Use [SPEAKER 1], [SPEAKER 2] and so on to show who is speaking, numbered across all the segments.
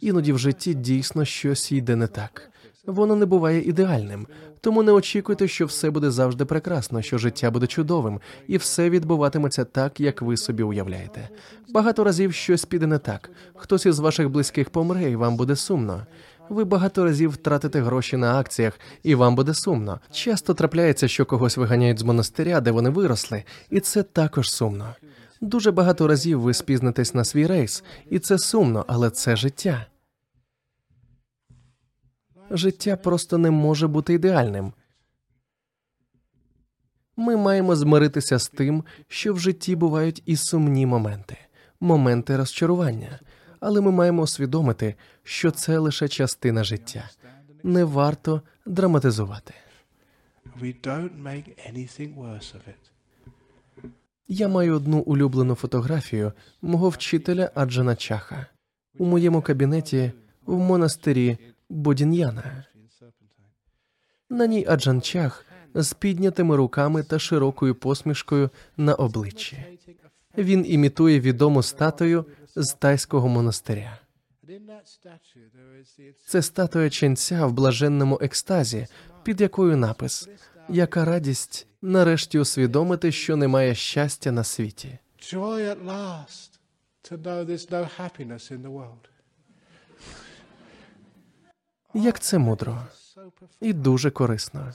[SPEAKER 1] Іноді в житті дійсно щось йде не так. Воно не буває ідеальним, тому не очікуйте, що все буде завжди прекрасно, що життя буде чудовим, і все відбуватиметься так, як ви собі уявляєте. Багато разів щось піде не так. Хтось із ваших близьких помре, і вам буде сумно. Ви багато разів втратите гроші на акціях, і вам буде сумно. Часто трапляється, що когось виганяють з монастиря, де вони виросли, і це також сумно. Дуже багато разів ви спізнитесь на свій рейс, і це сумно, але це життя. Життя просто не може бути ідеальним. Ми маємо змиритися з тим, що в житті бувають і сумні моменти, моменти розчарування, але ми маємо усвідомити, що це лише частина життя. Не варто драматизувати.
[SPEAKER 2] We don't make anything worse of it.
[SPEAKER 1] Я маю одну улюблену фотографію мого вчителя Аджана Чаха у моєму кабінеті в монастирі Бодін'яна. На ній Аджан Чах з піднятими руками та широкою посмішкою на обличчі. Він імітує відому статую з тайського монастиря. Це статуя ченця в блаженному екстазі, під якою напис Яка радість нарешті усвідомити, що немає щастя на світі. Як це мудро і дуже корисно.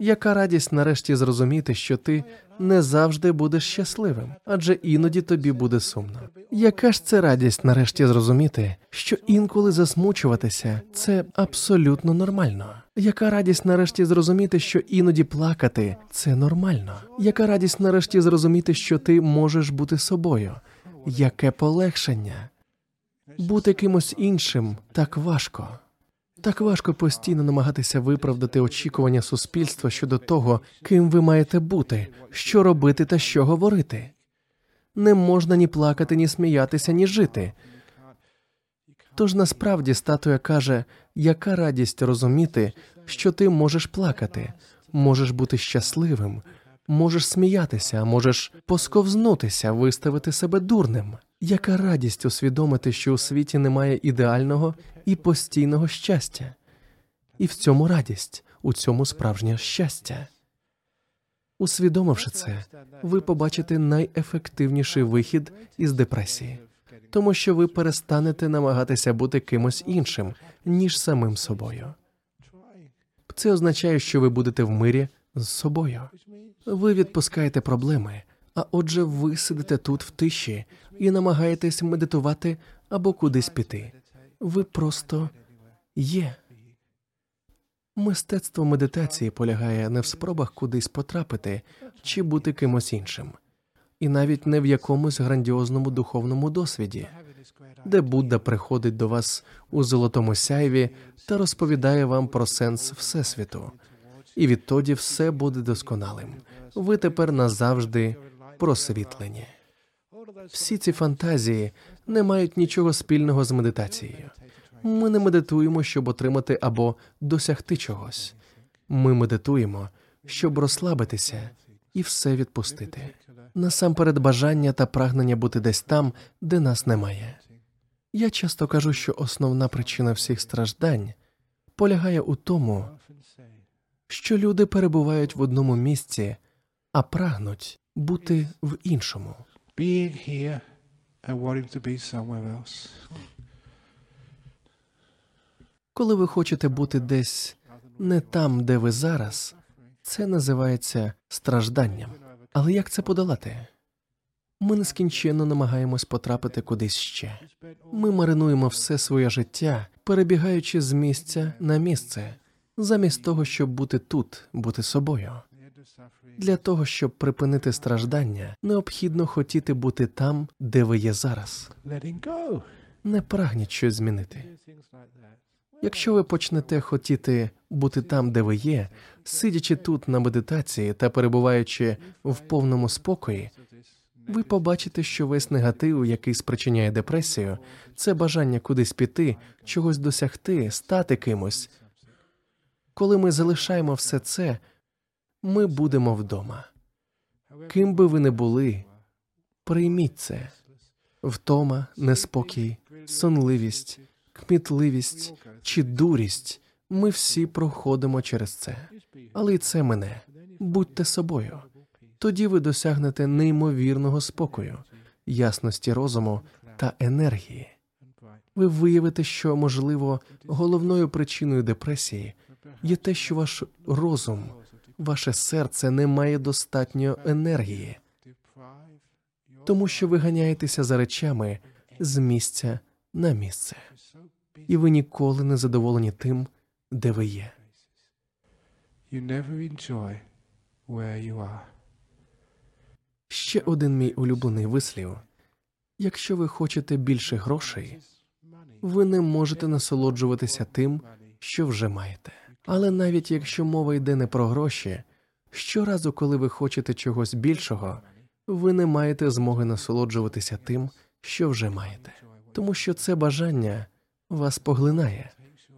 [SPEAKER 1] Яка радість нарешті зрозуміти, що ти не завжди будеш щасливим, адже іноді тобі буде сумно. Яка ж це радість нарешті зрозуміти, що інколи засмучуватися це абсолютно нормально. Яка радість нарешті зрозуміти, що іноді плакати це нормально. Яка радість нарешті зрозуміти, що ти можеш бути собою? Яке полегшення? Бути кимось іншим так важко. Так важко постійно намагатися виправдати очікування суспільства щодо того, ким ви маєте бути, що робити та що говорити. Не можна ні плакати, ні сміятися, ні жити. Тож насправді статуя каже, яка радість розуміти, що ти можеш плакати, можеш бути щасливим, можеш сміятися, можеш посковзнутися, виставити себе дурним. Яка радість усвідомити, що у світі немає ідеального і постійного щастя, і в цьому радість, у цьому справжнє щастя. Усвідомивши це, ви побачите найефективніший вихід із депресії, тому що ви перестанете намагатися бути кимось іншим, ніж самим собою. Це означає, що ви будете в мирі з собою. Ви відпускаєте проблеми, а отже, ви сидите тут в тиші і намагаєтесь медитувати або кудись піти. Ви просто є. Мистецтво медитації полягає не в спробах кудись потрапити чи бути кимось іншим, і навіть не в якомусь грандіозному духовному досвіді, де Будда приходить до вас у золотому сяйві та розповідає вам про сенс Всесвіту, і відтоді все буде досконалим. Ви тепер назавжди просвітлені. Всі ці фантазії не мають нічого спільного з медитацією. Ми не медитуємо, щоб отримати або досягти чогось. Ми медитуємо, щоб розслабитися і все відпустити. Насамперед бажання та прагнення бути десь там, де нас немає. Я часто кажу, що основна причина всіх страждань полягає у тому, що люди перебувають в одному місці, а прагнуть бути в іншому. Коли ви хочете бути десь не там, де ви зараз, це називається стражданням. Але як це подолати? Ми нескінченно намагаємось потрапити кудись ще. Ми маринуємо все своє життя, перебігаючи з місця на місце, замість того, щоб бути тут, бути собою. Для того, щоб припинити страждання, необхідно хотіти бути там, де ви є зараз. Не прагніть щось змінити. Якщо ви почнете хотіти бути там, де ви є, сидячи тут на медитації та перебуваючи в повному спокої, ви побачите, що весь негатив, який спричиняє депресію, це бажання кудись піти, чогось досягти, стати кимось. Коли ми залишаємо все це, ми будемо вдома. Ким би ви не були, прийміть це. Втома, неспокій, сонливість, кмітливість чи дурість. Ми всі проходимо через це. Але й це мене. Будьте собою. Тоді ви досягнете неймовірного спокою, ясності розуму та енергії. Ви виявите, що, можливо, головною причиною депресії є те, що ваш розум, ваше серце не має достатньо енергії, тому що ви ганяєтеся за речами з місця на місце, і ви ніколи не задоволені тим, де ви є. Ще один мій улюблений вислів: якщо ви хочете більше грошей, ви не можете насолоджуватися тим, що вже маєте. Але навіть якщо мова йде не про гроші, щоразу, коли ви хочете чогось більшого, ви не маєте змоги насолоджуватися тим, що вже маєте, тому що це бажання вас поглинає,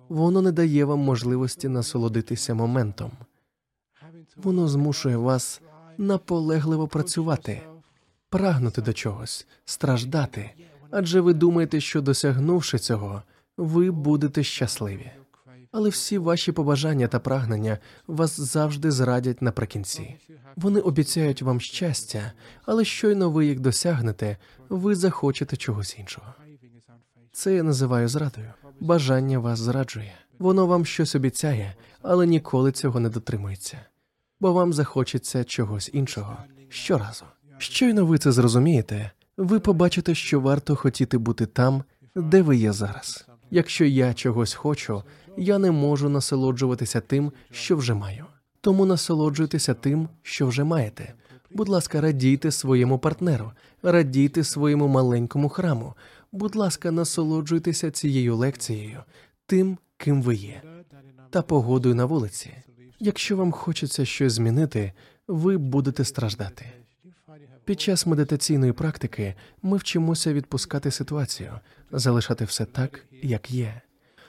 [SPEAKER 1] воно не дає вам можливості насолодитися моментом. Воно змушує вас наполегливо працювати, прагнути до чогось, страждати, адже ви думаєте, що досягнувши цього, ви будете щасливі. Але всі ваші побажання та прагнення вас завжди зрадять наприкінці. Вони обіцяють вам щастя, але щойно ви їх досягнете, ви захочете чогось іншого. Це я називаю зрадою. Бажання вас зраджує. Воно вам щось обіцяє, але ніколи цього не дотримується, бо вам захочеться чогось іншого щоразу. Щойно ви це зрозумієте, ви побачите, що варто хотіти бути там, де ви є зараз. Якщо я чогось хочу, я не можу насолоджуватися тим, що вже маю. Тому насолоджуйтеся тим, що вже маєте. Будь ласка, радійте своєму партнеру, радійте своєму маленькому храму. Будь ласка, насолоджуйтеся цією лекцією, тим, ким ви є, та погодою на вулиці. Якщо вам хочеться щось змінити, ви будете страждати. Під час медитаційної практики ми вчимося відпускати ситуацію, залишати все так, як є.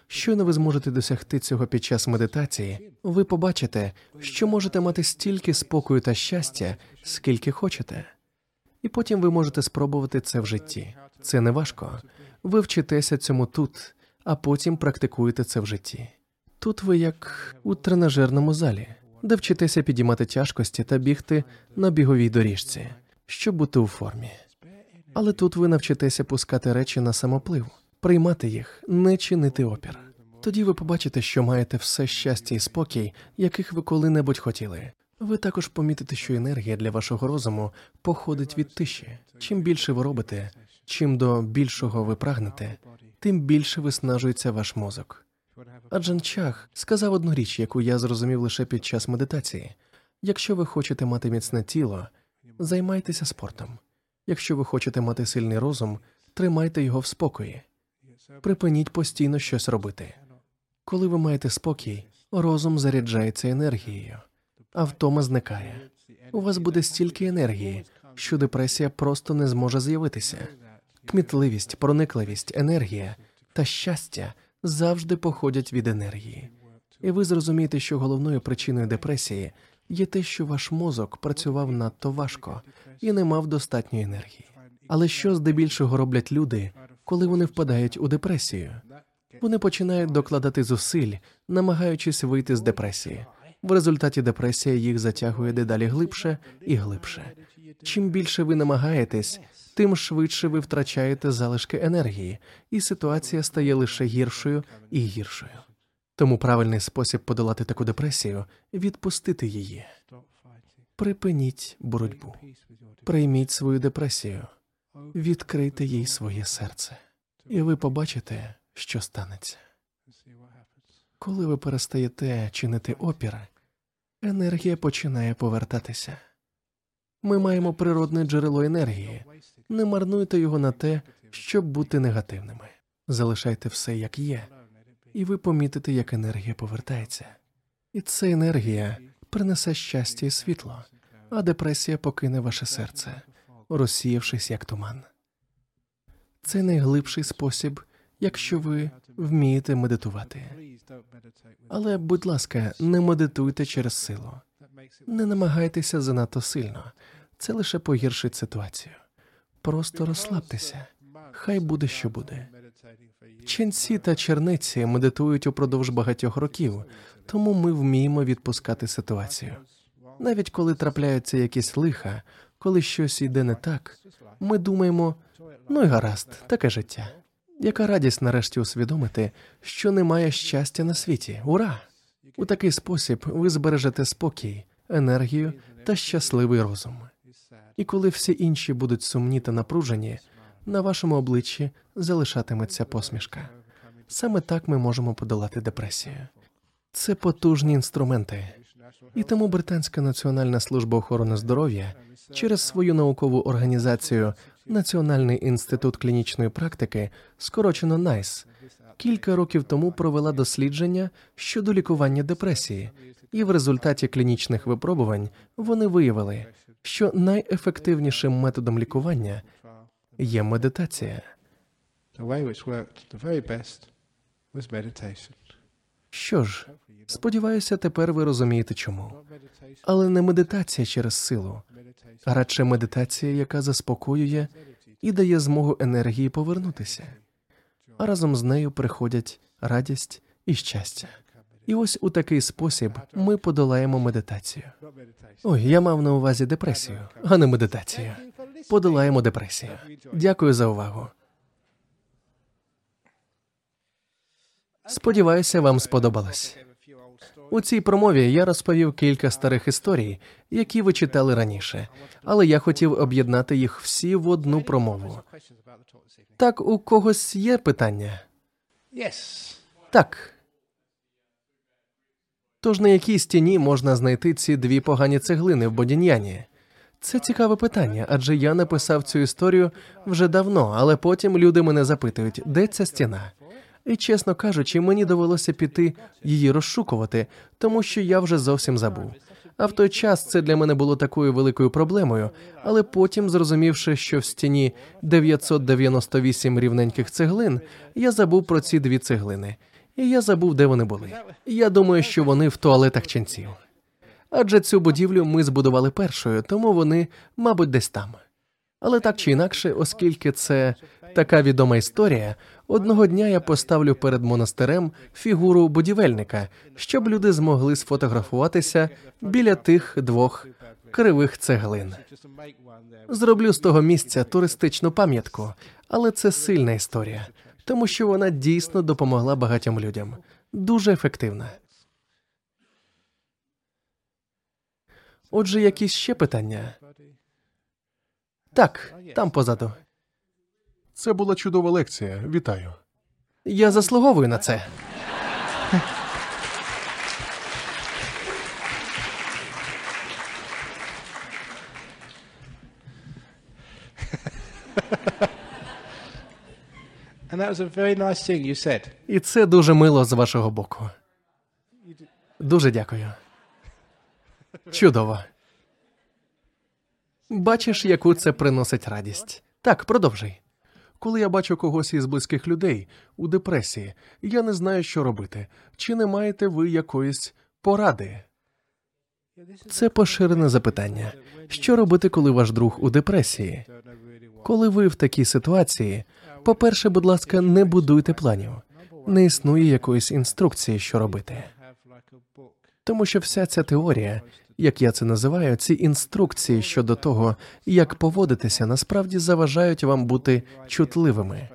[SPEAKER 1] Щойно ви зможете досягти цього під час медитації, ви побачите, що можете мати стільки спокою та щастя, скільки хочете. І потім ви можете спробувати це в житті. Це не важко. Ви вчитеся цьому тут, а потім практикуєте це в житті. Тут ви як у тренажерному залі, де вчитеся підіймати тяжкості та бігти на біговій доріжці, щоб бути у формі. Але тут ви навчитеся пускати речі на самоплив, приймати їх, не чинити опір. Тоді ви побачите, що маєте все щастя і спокій, яких ви коли-небудь хотіли. Ви також помітите, що енергія для вашого розуму походить від тиші. Чим більше ви робите, чим до більшого ви прагнете, тим більше виснажується ваш мозок. А Джан Чах сказав одну річ, яку я зрозумів лише під час медитації: якщо ви хочете мати міцне тіло, займайтеся спортом. Якщо ви хочете мати сильний розум, тримайте його в спокої. Припиніть постійно щось робити. Коли ви маєте спокій, розум заряджається енергією, а втома зникає. У вас буде стільки енергії, що депресія просто не зможе з'явитися. Кмітливість, проникливість, енергія та щастя завжди походять від енергії. І ви зрозумієте, що головною причиною депресії є те, що ваш мозок працював надто важко і не мав достатньої енергії. Але що здебільшого роблять люди, коли вони впадають у депресію? Вони починають докладати зусиль, намагаючись вийти з депресії. В результаті депресія їх затягує дедалі глибше і глибше. Чим більше ви намагаєтесь, тим швидше ви втрачаєте залишки енергії, і ситуація стає лише гіршою і гіршою. Тому правильний спосіб подолати таку депресію відпустити її. Припиніть боротьбу, прийміть свою депресію, відкрийте їй своє серце, і ви побачите, що станеться. Коли ви перестаєте чинити опір, енергія починає повертатися. Ми маємо природне джерело енергії. Не марнуйте його на те, щоб бути негативними. Залишайте все як є, і ви помітите, як енергія повертається. І ця енергія принесе щастя і світло, а депресія покине ваше серце, розсіявшись як туман. Це найглибший спосіб, якщо ви вмієте медитувати. Але, будь ласка, не медитуйте через силу. Не намагайтеся занадто сильно. Це лише погіршить ситуацію. Просто розслабтеся. Хай буде, що буде. Ченці та черниці медитують упродовж багатьох років, тому ми вміємо відпускати ситуацію. Навіть коли трапляються якісь лиха, коли щось йде не так, ми думаємо, ну й гаразд, таке життя. Яка радість нарешті усвідомити, що немає щастя на світі. Ура! У такий спосіб ви збережете спокій, енергію та щасливий розум. І коли всі інші будуть сумні та напружені, на вашому обличчі залишатиметься посмішка. Саме так ми можемо подолати депресію. Це потужні інструменти. І тому Британська національна служба охорони здоров'я через свою наукову організацію Національний інститут клінічної практики, скорочено NICE, кілька років тому провела дослідження щодо лікування депресії, і в результаті клінічних випробувань вони виявили, що найефективнішим методом лікування є медитація. Що ж, сподіваюся, тепер ви розумієте чому. Але не медитація через силу, а радше медитація, яка заспокоює і дає змогу енергії повернутися. А разом з нею приходять радість і щастя. І ось у такий спосіб ми подолаємо медитацію. Ой, я мав на увазі депресію, а не медитацію. Подолаємо депресію. Дякую за увагу. Сподіваюся, вам сподобалось. У цій промові я розповів кілька старих історій, які ви читали раніше, але я хотів об'єднати їх всі в одну промову. Так, у когось є питання? Так. Тож на якій стіні можна знайти ці дві погані цеглини в Бодін'яні? Це цікаве питання, адже я написав цю історію вже давно, але потім люди мене запитують, де ця стіна. І чесно кажучи, мені довелося піти її розшукувати, тому що я вже зовсім забув. А в той час це для мене було такою великою проблемою, але потім, зрозумівши, що в стіні 998 рівненьких цеглин, я забув про ці дві цеглини. І я забув, де вони були. Я думаю, що вони в туалетах ченців. Адже цю будівлю ми збудували першою, тому вони, мабуть, десь там. Але так чи інакше, оскільки це така відома історія, одного дня я поставлю перед монастирем фігуру будівельника, щоб люди змогли сфотографуватися біля тих двох кривих цеглин. Зроблю з того місця туристичну пам'ятку, але це сильна історія, тому що вона дійсно допомогла багатьом людям. Дуже ефективна. Отже, якісь ще питання? Так, там позаду.
[SPEAKER 3] Це була чудова лекція. Вітаю.
[SPEAKER 1] Я заслуговую на це.
[SPEAKER 2] nice.
[SPEAKER 1] І це дуже мило з вашого боку. Дуже дякую. Чудово. Бачиш, яку це приносить радість. Так, продовжуй.
[SPEAKER 3] Коли я бачу когось із близьких людей у депресії, я не знаю, що робити. Чи не маєте ви якоїсь поради?
[SPEAKER 1] Це поширене запитання. Що робити, коли ваш друг у депресії? Коли ви в такій ситуації, по-перше, будь ласка, не будуйте планів. Не існує якоїсь інструкції, що робити. Тому що вся ця теорія, як я це називаю, ці інструкції щодо того, як поводитися, насправді заважають вам бути чутливими.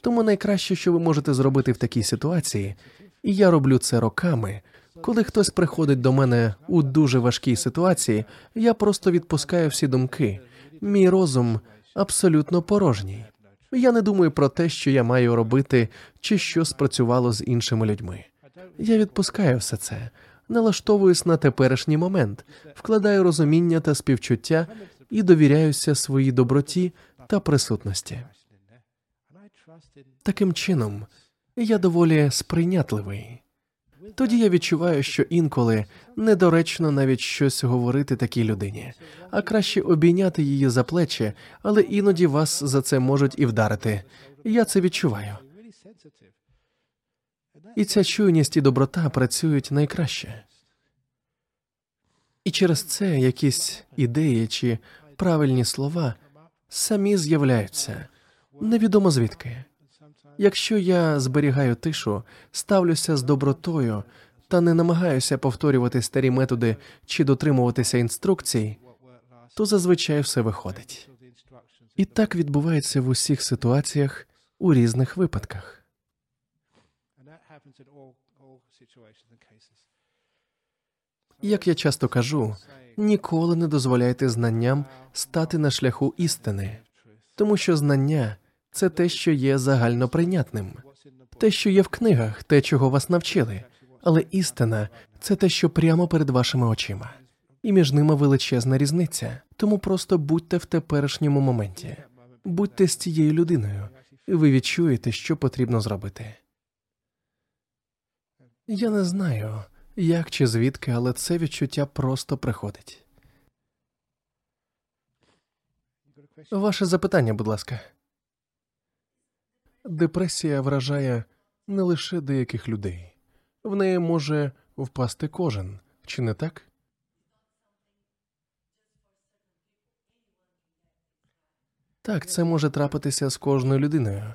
[SPEAKER 1] Тому найкраще, що ви можете зробити в такій ситуації, і я роблю це роками. Коли хтось приходить до мене у дуже важкій ситуації, я просто відпускаю всі думки. Мій розум абсолютно порожній. Я не думаю про те, що я маю робити, чи що спрацювало з іншими людьми. Я відпускаю все це, налаштовуюсь на теперішній момент, вкладаю розуміння та співчуття і довіряюся своїй доброті та присутності. Таким чином, я доволі сприйнятливий. Тоді я відчуваю, що інколи недоречно навіть щось говорити такій людині, а краще обійняти її за плечі, але іноді вас за це можуть і вдарити. Я це відчуваю. І ця чуйність і доброта працюють найкраще. І через це якісь ідеї чи правильні слова самі з'являються невідомо звідки. Якщо я зберігаю тишу, ставлюся з добротою та не намагаюся повторювати старі методи чи дотримуватися інструкцій, то зазвичай все виходить. І так відбувається в усіх ситуаціях у різних випадках. Як я часто кажу, ніколи не дозволяйте знанням стати на шляху істини, тому що знання це те, що є загальноприйнятним, те, що є в книгах, те, чого вас навчили. Але істина це те, що прямо перед вашими очима, і між ними величезна різниця. Тому просто будьте в теперішньому моменті, будьте з цією людиною, і ви відчуєте, що потрібно зробити. Я не знаю, як чи звідки, але це відчуття просто приходить. Ваше запитання, будь ласка. Депресія вражає не лише деяких людей, в неї може впасти кожен, чи не так? Так, це може трапитися з кожною людиною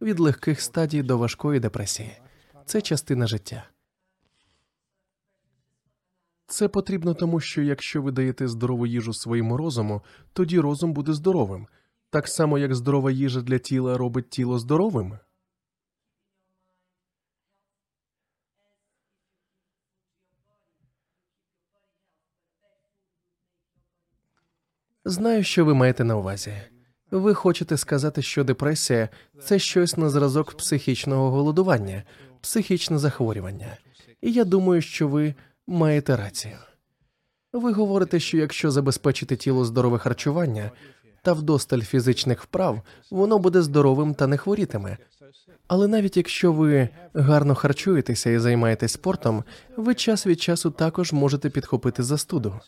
[SPEAKER 1] від легких стадій до важкої депресії. Це частина життя. Це потрібно тому, що якщо ви даєте здорову їжу своєму розуму, тоді розум буде здоровим, так само як здорова їжа для тіла робить тіло здоровим. Знаю, що ви маєте на увазі. Ви хочете сказати, що депресія це щось на зразок психічного голодування, психічне захворювання. І я думаю, що ви маєте рацію. Ви говорите, що якщо забезпечити тіло здорове харчування та вдосталь фізичних вправ, воно буде здоровим та не хворітиме. Але навіть якщо ви гарно харчуєтеся і займаєтесь спортом, ви час від часу також можете підхопити застуду.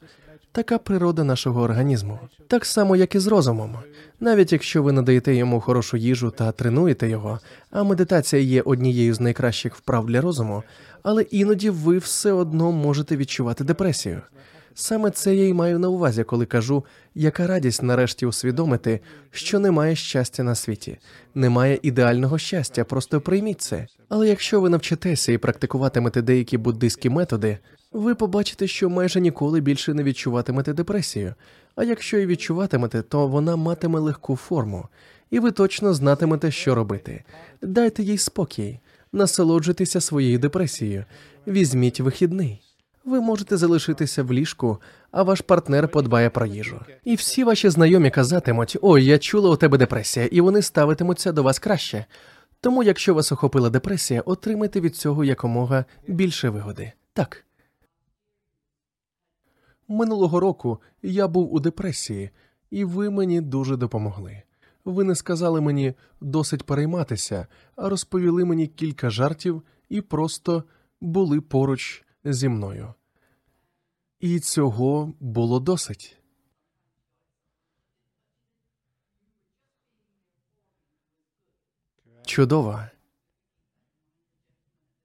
[SPEAKER 1] Така природа нашого організму, так само, як і з розумом. Навіть якщо ви надаєте йому хорошу їжу та тренуєте його, а медитація є однією з найкращих вправ для розуму, але іноді ви все одно можете відчувати депресію. Саме це я й маю на увазі, коли кажу, яка радість нарешті усвідомити, що немає щастя на світі, немає ідеального щастя, просто прийміть це. Але якщо ви навчитеся і практикуватимете деякі буддийські методи, ви побачите, що майже ніколи більше не відчуватимете депресію. А якщо і відчуватимете, то вона матиме легку форму, і ви точно знатимете, що робити. Дайте їй спокій, насолоджуйтеся своєю депресією, візьміть вихідний. Ви можете залишитися в ліжку, а ваш партнер подбає про їжу. І всі ваші знайомі казатимуть: ой, я чула у тебе депресія, і вони ставитимуться до вас краще. Тому, якщо вас охопила депресія, отримайте від цього якомога більше вигоди. Так. Минулого року я був у депресії, і ви мені дуже допомогли. Ви не сказали мені досить перейматися, а розповіли мені кілька жартів і просто були поруч зі мною. І цього було досить. Чудово.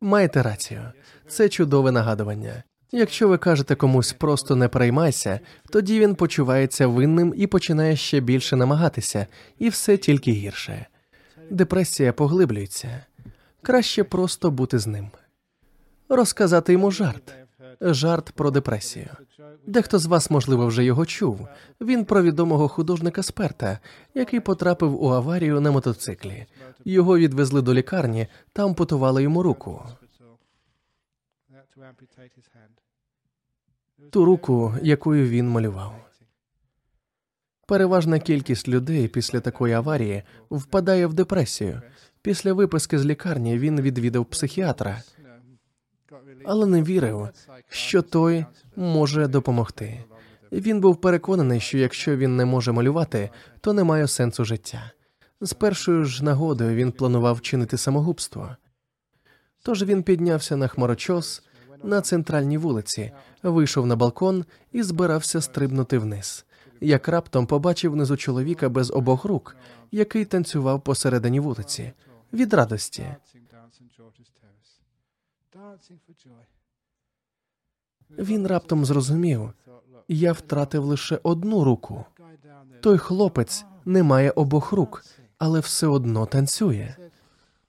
[SPEAKER 1] Маєте рацію. Це чудове нагадування. Якщо ви кажете комусь просто не переймайся, тоді він почувається винним і починає ще більше намагатися, і все тільки гірше. Депресія поглиблюється. Краще просто бути з ним. Розказати йому жарт. Жарт про депресію. Дехто з вас, можливо, вже його чув. Він про відомого художника Сперта, який потрапив у аварію на мотоциклі. Його відвезли до лікарні та ампутували йому руку. Ту руку, якою він малював. Переважна кількість людей після такої аварії впадає в депресію. Після виписки з лікарні він відвідав психіатра, але не вірив, що той може допомогти. Він був переконаний, що якщо він не може малювати, то немає сенсу життя. З першою ж нагодою він планував чинити самогубство. Тож він піднявся на хмарочос на центральній вулиці, вийшов на балкон і збирався стрибнути вниз. Як раптом побачив внизу чоловіка без обох рук, який танцював посередині вулиці від радості. Він раптом зрозумів, я втратив лише одну руку. Той хлопець не має обох рук, але все одно танцює.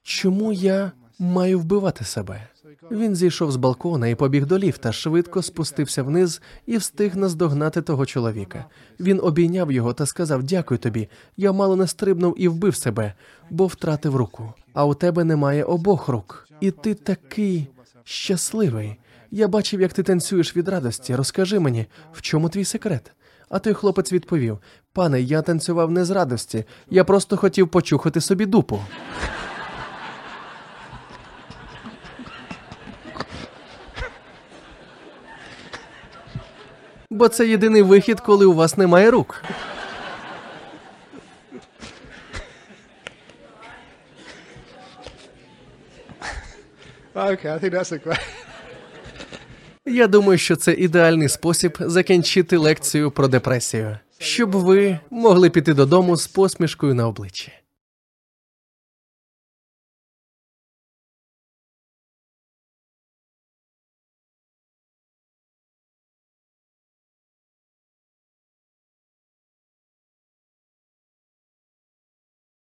[SPEAKER 1] Чому я маю вбивати себе? Він зійшов з балкона і побіг до ліфта, швидко спустився вниз і встиг наздогнати того чоловіка. Він обійняв його та сказав: Дякую тобі. Я мало не стрибнув і вбив себе, бо втратив руку. А у тебе немає обох рук. І ти такий щасливий. Я бачив, як ти танцюєш від радості. Розкажи мені, в чому твій секрет? А той хлопець відповів: Пане, я танцював не з радості, я просто хотів почухати собі дупу. Бо це єдиний вихід, коли у вас немає рук.
[SPEAKER 2] Okay, I think that's a great.
[SPEAKER 1] Я думаю, що це ідеальний спосіб закінчити лекцію про депресію, щоб ви могли піти додому з посмішкою на обличчі.